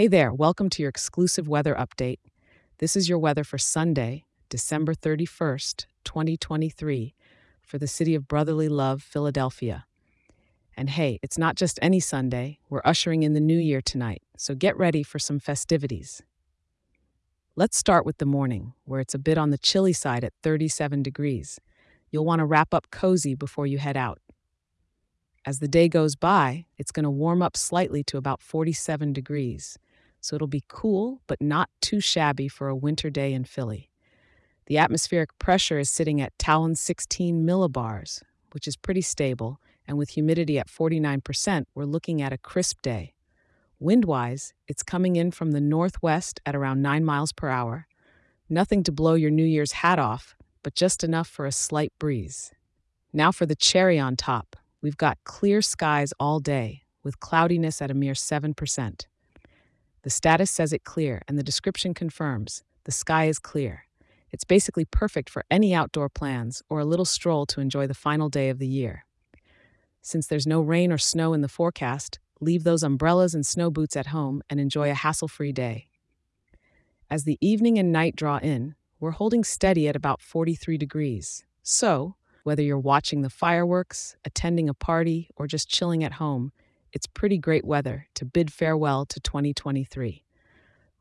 Hey there, welcome to your exclusive weather update. This is your weather for Sunday, December 31st, 2023, for the city of brotherly love, Philadelphia. And hey, it's not just any Sunday, we're ushering in the new year tonight, so get ready for some festivities. Let's start with the morning, where it's a bit on the chilly side at 37 degrees. You'll want to wrap up cozy before you head out. As the day goes by, it's going to warm up slightly to about 47 degrees, so it'll be cool but not too shabby for a winter day in Philly. The atmospheric pressure is sitting at Talon 16 millibars, which is pretty stable, and with humidity at 49%, we're looking at a crisp day. Wind-wise, it's coming in from the northwest at around 9 miles per hour. Nothing to blow your New Year's hat off, but just enough for a slight breeze. Now for the cherry on top. We've got clear skies all day, with cloudiness at a mere 7%. The status says it clear, and the description confirms the sky is clear. It's basically perfect for any outdoor plans or a little stroll to enjoy the final day of the year. Since there's no rain or snow in the forecast, leave those umbrellas and snow boots at home and enjoy a hassle free day. As the evening and night draw in, we're holding steady at about 43 degrees. So, whether you're watching the fireworks, attending a party, or just chilling at home, it's pretty great weather to bid farewell to 2023.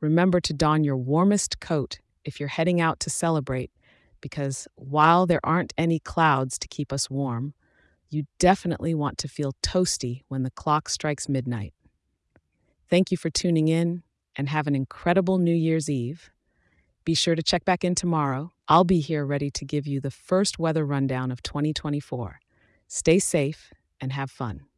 Remember to don your warmest coat if you're heading out to celebrate, because while there aren't any clouds to keep us warm, you definitely want to feel toasty when the clock strikes midnight. Thank you for tuning in and have an incredible New Year's Eve. Be sure to check back in tomorrow. I'll be here ready to give you the first weather rundown of 2024. Stay safe and have fun.